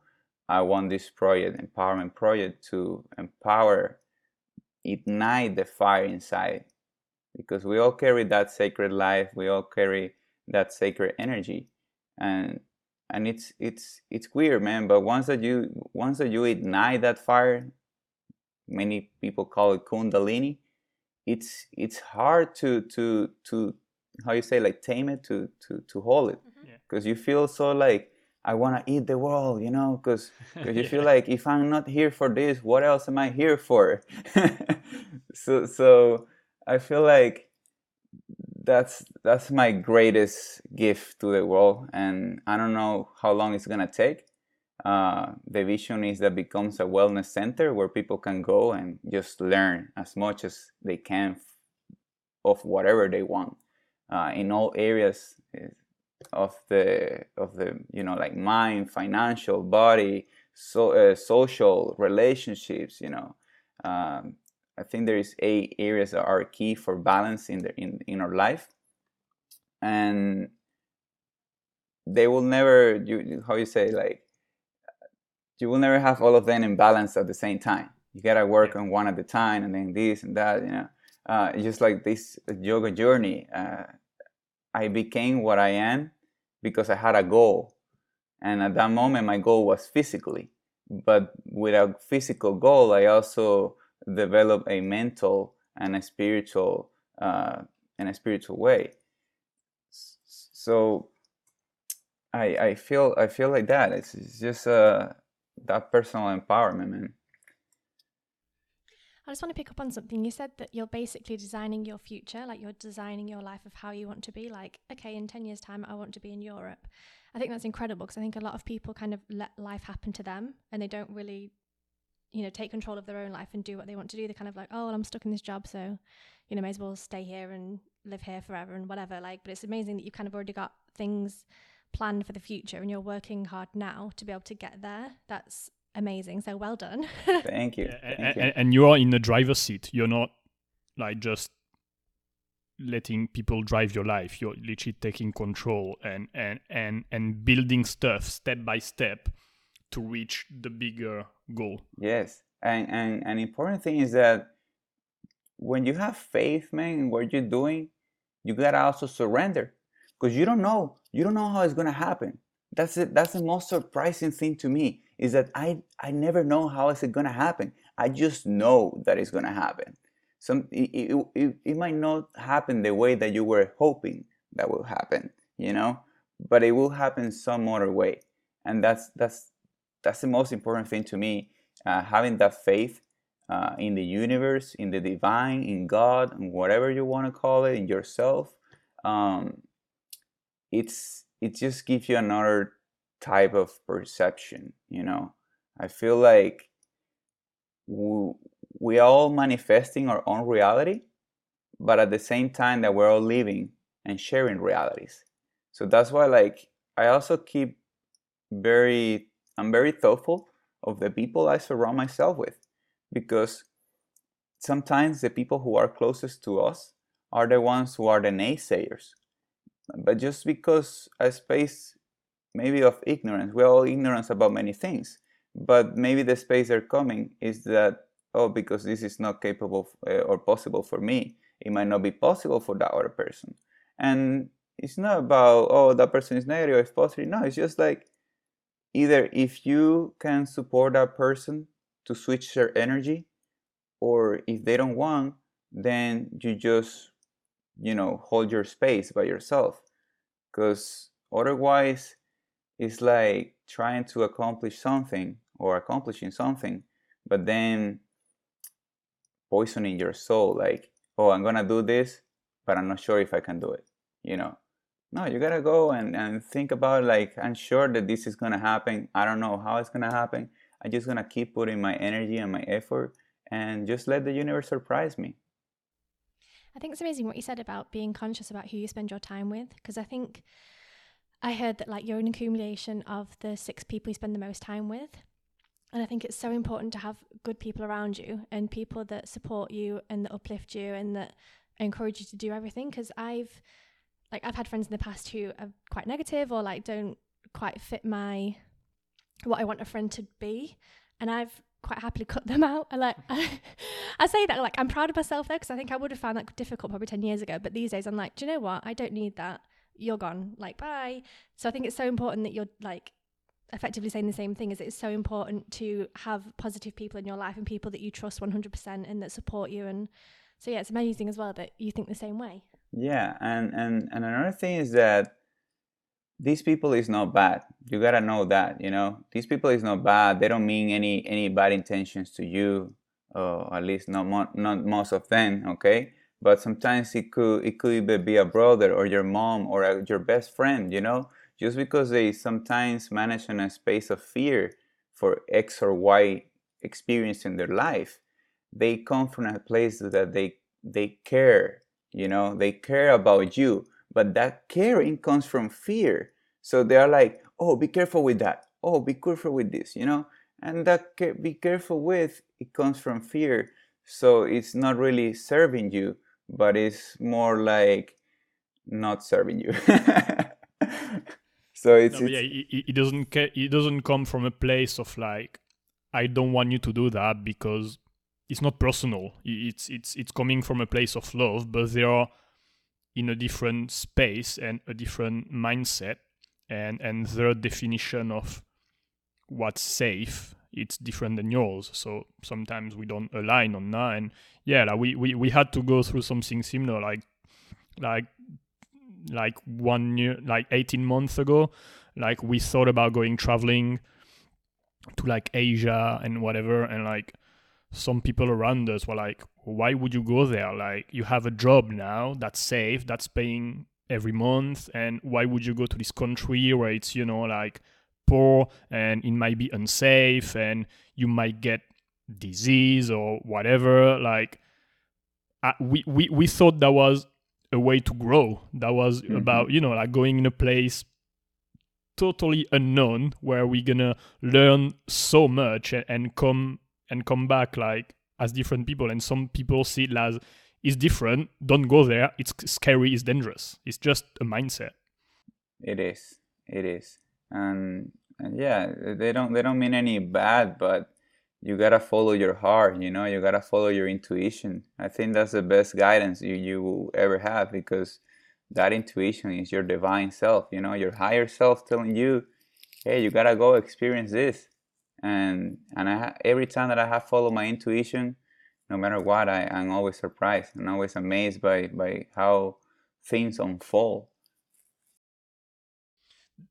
I want this project, empowerment project, to empower, ignite the fire inside, because we all carry that sacred life. We all carry that sacred energy, and and it's it's it's weird, man. But once that you once that you ignite that fire, many people call it kundalini. It's it's hard to to to how you say like tame it to to to hold it mm-hmm. because you feel so like I want to eat the world, you know, because *laughs* you feel like if I'm not here for this, what else am I here for? *laughs* so so I feel like that's that's my greatest gift to the world, and I don't know how long it's gonna take. Uh, the vision is that becomes a wellness center where people can go and just learn as much as they can of whatever they want uh, in all areas eh, of the of the you know like mind financial body so uh, social relationships you know um, i think there is eight areas that are key for balance in the in, in our life and they will never you how you say like you will never have all of them in balance at the same time you gotta work on one at a time and then this and that you know uh, just like this yoga journey uh, i became what i am because I had a goal. And at that moment, my goal was physically. But with a physical goal, I also developed a mental and a spiritual uh, in a spiritual way. So I I feel I feel like that. It's, it's just uh, that personal empowerment, man. I just want to pick up on something. You said that you're basically designing your future, like you're designing your life of how you want to be. Like, okay, in 10 years' time, I want to be in Europe. I think that's incredible because I think a lot of people kind of let life happen to them and they don't really, you know, take control of their own life and do what they want to do. They're kind of like, oh, well, I'm stuck in this job, so, you know, may as well stay here and live here forever and whatever. Like, but it's amazing that you've kind of already got things planned for the future and you're working hard now to be able to get there. That's amazing. So well done. *laughs* Thank you. Thank and, you. and, and you are in the driver's seat. You're not like just letting people drive your life. You're literally taking control and and and and building stuff step by step to reach the bigger goal. Yes, and and an important thing is that when you have faith, man, in what you're doing, you gotta also surrender, because you don't know, you don't know how it's gonna happen. That's it. That's the most surprising thing to me is that I I never know how is it gonna happen. I just know that it's gonna happen. Some it, it, it, it might not happen the way that you were hoping that will happen, you know, but it will happen some other way, and that's that's that's the most important thing to me uh, having that faith uh, in the universe in the divine in god in whatever you want to call it in yourself um, it's it just gives you another type of perception you know? I feel like we, we are all manifesting our own reality but at the same time that we're all living and sharing realities. So that's why like i also keep very i'm very thoughtful of the people i surround myself with because sometimes the people who are closest to us are the ones who are the naysayers. But just because a space maybe of ignorance we're all ignorant about many things but maybe the space they're coming is that oh because this is not capable uh, or possible for me it might not be possible for that other person. And it's not about oh that person is negative or it's positive. No it's just like either if you can support that person to switch their energy or if they don't want then you just you know hold your space by yourself. Because otherwise it's like trying to accomplish something or accomplishing something but then poisoning your soul like oh i'm gonna do this but i'm not sure if i can do it you know no you gotta go and, and think about like i'm sure that this is gonna happen i don't know how it's gonna happen i'm just gonna keep putting my energy and my effort and just let the universe surprise me I think it's amazing what you said about being conscious about who you spend your time with because I think I heard that like you're an accumulation of the six people you spend the most time with. And I think it's so important to have good people around you and people that support you and that uplift you and that encourage you to do everything because I've like I've had friends in the past who are quite negative or like don't quite fit my what I want a friend to be, and I've quite happily cut them out. I like *laughs* I say that like I'm proud of myself though because I think I would have found that difficult probably ten years ago. But these days I'm like, do you know what? I don't need that. You're gone. Like bye. So I think it's so important that you're like effectively saying the same thing is it's so important to have positive people in your life and people that you trust 100% and that support you and so yeah it's amazing as well that you think the same way yeah and and, and another thing is that these people is not bad. You gotta know that you know? These people is not bad. They don't mean any any bad intentions to you or at least not mo- not most of them okay? But sometimes it could it could even be a brother or your mom or a, your best friend you know? Just because they sometimes manage in a space of fear for x or y experience in their life they come from a place that they they care you know they care about you but that caring comes from fear. So they are like oh be careful with that. Oh be careful with this you know? And that be careful with it comes from fear. So it's not really serving you but it's more like not serving you. *laughs* So it's, no, it's yeah it, it doesn't it doesn't come from a place of like i don't want you to do that because it's not personal. It's it's it's coming from a place of love but they are in a different space and a different mindset. And and their definition of what's safe it's different than yours. So sometimes we don't align on that. And yeah like we, we we had to go through something similar like like like one year like 18 months ago like we thought about going traveling to like asia and whatever. And like some people around us were like why would you go there? Like you have a job now that's safe that's paying every month and why would you go to this country where it's you know like poor and it might be unsafe and you might get disease or whatever? Like uh, we, we we thought that was a way to grow. That was mm-hmm. about you know like going in a place totally unknown where we're gonna learn so much and, and come and come back like as different people. And some people see it as it's different don't go there it's scary it's dangerous. It's just a mindset. It is it is. And, and yeah they don't they don't mean any bad but you gotta follow your heart you know? You gotta follow your intuition. I think that's the best guidance you, you will ever have because that intuition is your divine self you know? Your higher self telling you hey you gotta go experience this and and I every time that I have followed my intuition, no matter what, I, I'm always surprised and always amazed by by how things unfold.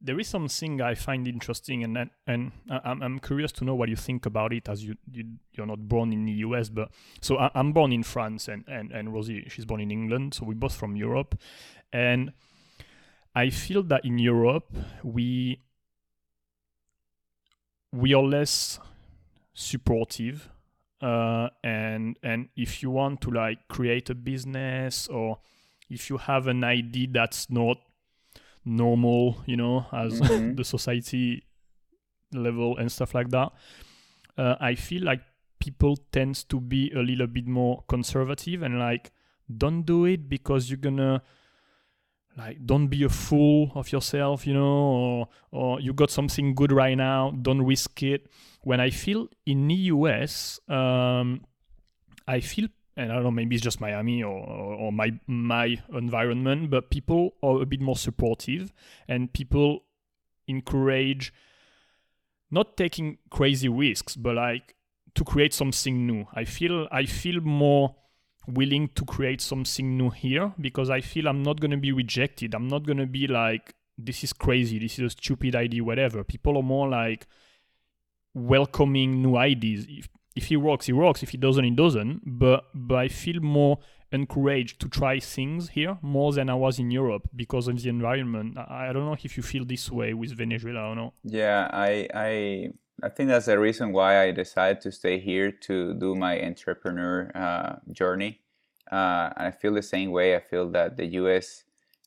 There is something I find interesting, and and I'm curious to know what you think about it, as you, you you're not born in the US, but so I'm born in France, and and and Rosie she's born in England, so we're both from Europe, and I feel that in Europe we we are less supportive uh, and and if you want to like create a business or if you have an idea that's not normal you know as mm-hmm. *laughs* the society level and stuff like that uh, i feel like people tends to be a little bit more conservative and like don't do it because you're gonna like don't be a fool of yourself you know or or you got something good right now don't risk it. When i feel in the us um, i feel and i don't know maybe it's just miami or, or, or my my environment but people are a bit more supportive and people encourage not taking crazy risks but like to create something new. I feel i feel more willing to create something new here because I feel I'm not going to be rejected. I'm not going to be like, this is crazy, this is a stupid idea, whatever. People are more like welcoming new ideas. If, if he works, he works. If he doesn't, he doesn't. But, but I feel more encouraged to try things here more than I was in Europe because of the environment. I, I don't know if you feel this way with Venezuela or not. Yeah, I, I I think that's the reason why I decided to stay here to do my entrepreneur uh, journey. Uh, and I feel the same way. I feel that the U.S.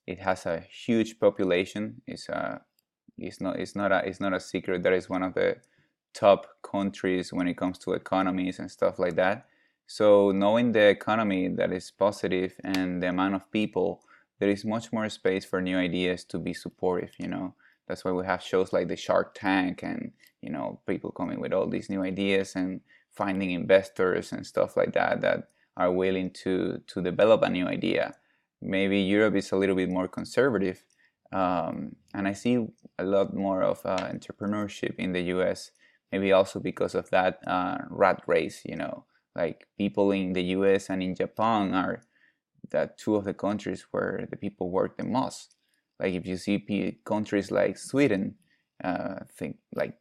it has a huge population. It's uh, it's not it's not a it's not a secret that it's one of the top countries when it comes to economies and stuff like that. So knowing the economy that is positive and the amount of people there is much more space for new ideas to be supportive. You know, that's why we have shows like the Shark Tank and you know people coming with all these new ideas and finding investors and stuff like that that are willing to to develop a new idea. Maybe Europe is a little bit more conservative, um, and I see a lot more of uh, entrepreneurship in the U.S. Maybe also because of that uh, rat race. You know, like people in the U.S. and in Japan are that two of the countries where the people work the most. Like if you see p- countries like Sweden, uh, think like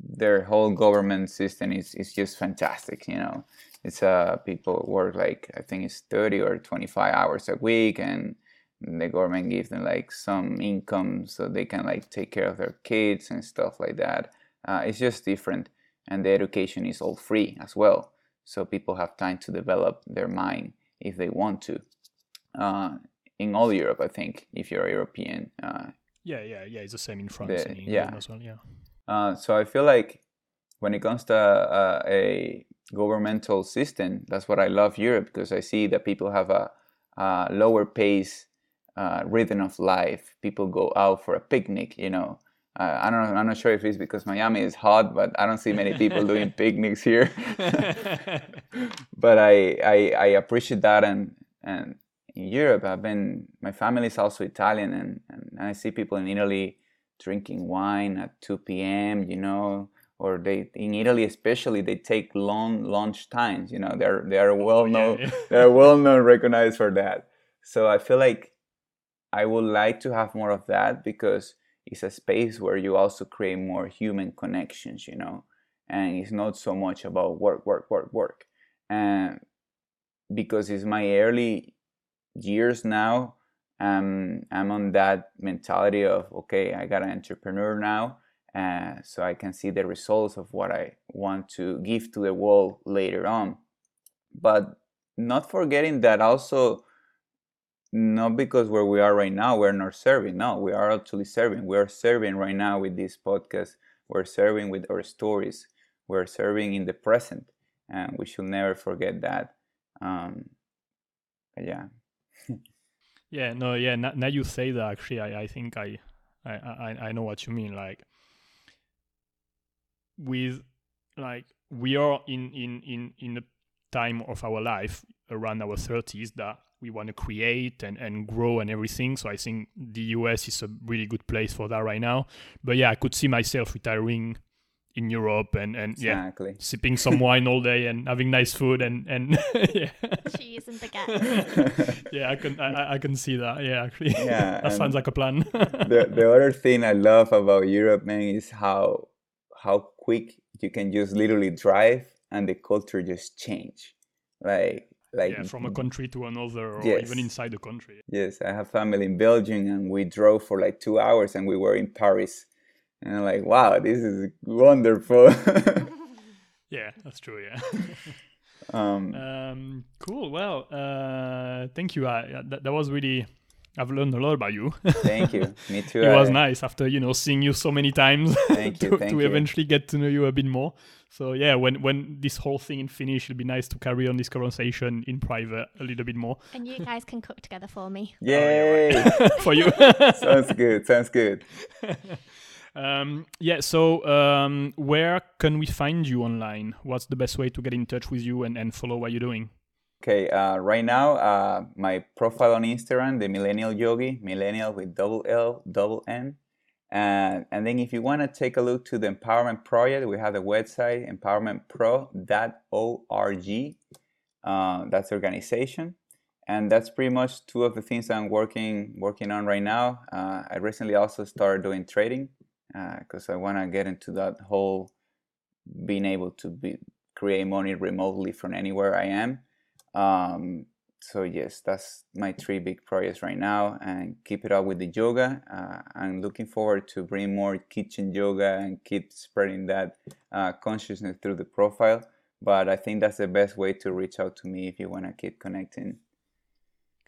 their whole government system is, is just fantastic. You know, it's uh people work like I think it's thirty or twenty five hours a week, and the government gives them like some income so they can like take care of their kids and stuff like that. Uh, it's just different, and the education is all free as well, so people have time to develop their mind if they want to. Uh, in all Europe, I think, if you're a European. Uh, yeah, yeah, yeah. It's the same in France The- and in yeah. England as well. Yeah. Uh, so I feel like when it comes to uh, a governmental system, that's what I love Europe because I see that people have a, a lower pace uh, rhythm of life. People go out for a picnic, you know. Uh, I don't know. I'm not sure if it's because Miami is hot, but I don't see many people doing *laughs* picnics here. *laughs* *laughs* but I, I I appreciate that and and in Europe I've been my family is also Italian and, and I see people in Italy drinking wine at 2 p.m. you know or they in Italy especially they take long lunch times you know they're they're *laughs* well known yeah. *laughs* they're well known recognized for that so I feel like I would like to have more of that because it's a space where you also create more human connections you know and it's not so much about work work work work and because it's my early years now um, i'm on that mentality of okay i got an entrepreneur now uh, so i can see the results of what i want to give to the world later on. But not forgetting that also not because where we are right now we're not serving no we are actually serving. We are serving right now with this podcast. We're serving with our stories. We're serving in the present and we should never forget that. Um, yeah Yeah, no, yeah. Now, now you say that, actually, I, I think I, I, I, I know what you mean. Like, with, like, we are in in in in a time of our life around our thirties that we want to create and and grow and everything. So I think the US is a really good place for that right now. But yeah, I could see myself retiring in Europe and and yeah, sipping some *laughs* wine all day and having nice food and and *laughs* yeah. Cheese and baguette. yeah, I can I, I- I can see that. Yeah, actually, Yeah, *laughs* that sounds like a plan. the, the other thing I love about Europe, man, is how how quick you can just literally drive and the culture just change. Like like yeah, from a country to another, or Yes. even inside the country. yes, I have family in Belgium and we drove for like two hours and we were in Paris. And I'm like, wow, this is wonderful. *laughs* Yeah, that's true. Yeah. *laughs* um, um, cool. Well, uh, thank you. Uh, that, that was really. I've learned a lot about you. *laughs* thank you. Me too. it was nice after you know seeing you so many times Thank to, you, thank to you. eventually get to know you a bit more. So yeah, when when this whole thing is finished, it'll be nice to carry on this conversation in private a little bit more and you guys can cook together for me. Yay! for you. sounds good. Sounds good. Um, yeah. So um, where can we find you online? What's the best way to get in touch with you and, and follow what you're doing? Okay, uh, right now, uh, my profile on Instagram, the Millennial Yogi, Millennial with double L, double N. And, and then if you want to take a look to the Empowerment Project, we have the website, empowermentpro.org. Uh, that's the organization. And that's pretty much two of the things I'm working working on right now. Uh, I recently also started doing trading because I want to get into that whole being able to be create money remotely from anywhere I am. Um, so yes, that's my three big projects right now, and keep it up with the yoga. Uh, I'm looking forward to bring more kitchen yoga and keep spreading that uh, consciousness through the profile. But I think that's the best way to reach out to me if you want to keep connecting.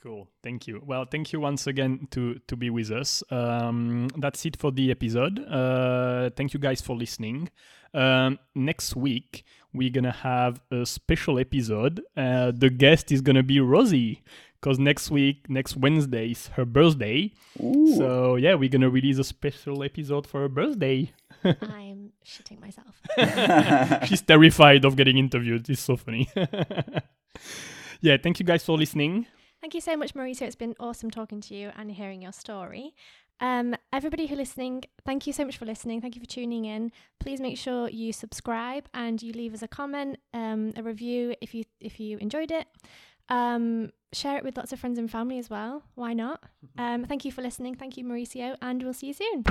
Cool. Thank you. Well, thank you once again to to be with us. Um, that's it for the episode. Uh, thank you guys for listening. Um, next week we're gonna have a special episode. Uh, the guest is gonna be Rosie because next week, next Wednesday is her birthday. Ooh. So yeah, we're gonna release a special episode for her birthday. *laughs* I'm shitting myself. *laughs* She's terrified of getting interviewed. It's so funny. *laughs* yeah, thank you guys for listening. Thank you so much, Mauricio. It's been awesome talking to you and hearing your story. Um, everybody who listening, thank you so much for listening. Thank you for tuning in. Please make sure you subscribe and you leave us a comment, um, a review if you if you enjoyed it. Um, share it with lots of friends and family as well. Why not? *laughs* Um, thank you for listening. Thank you, Mauricio, and we'll see you soon.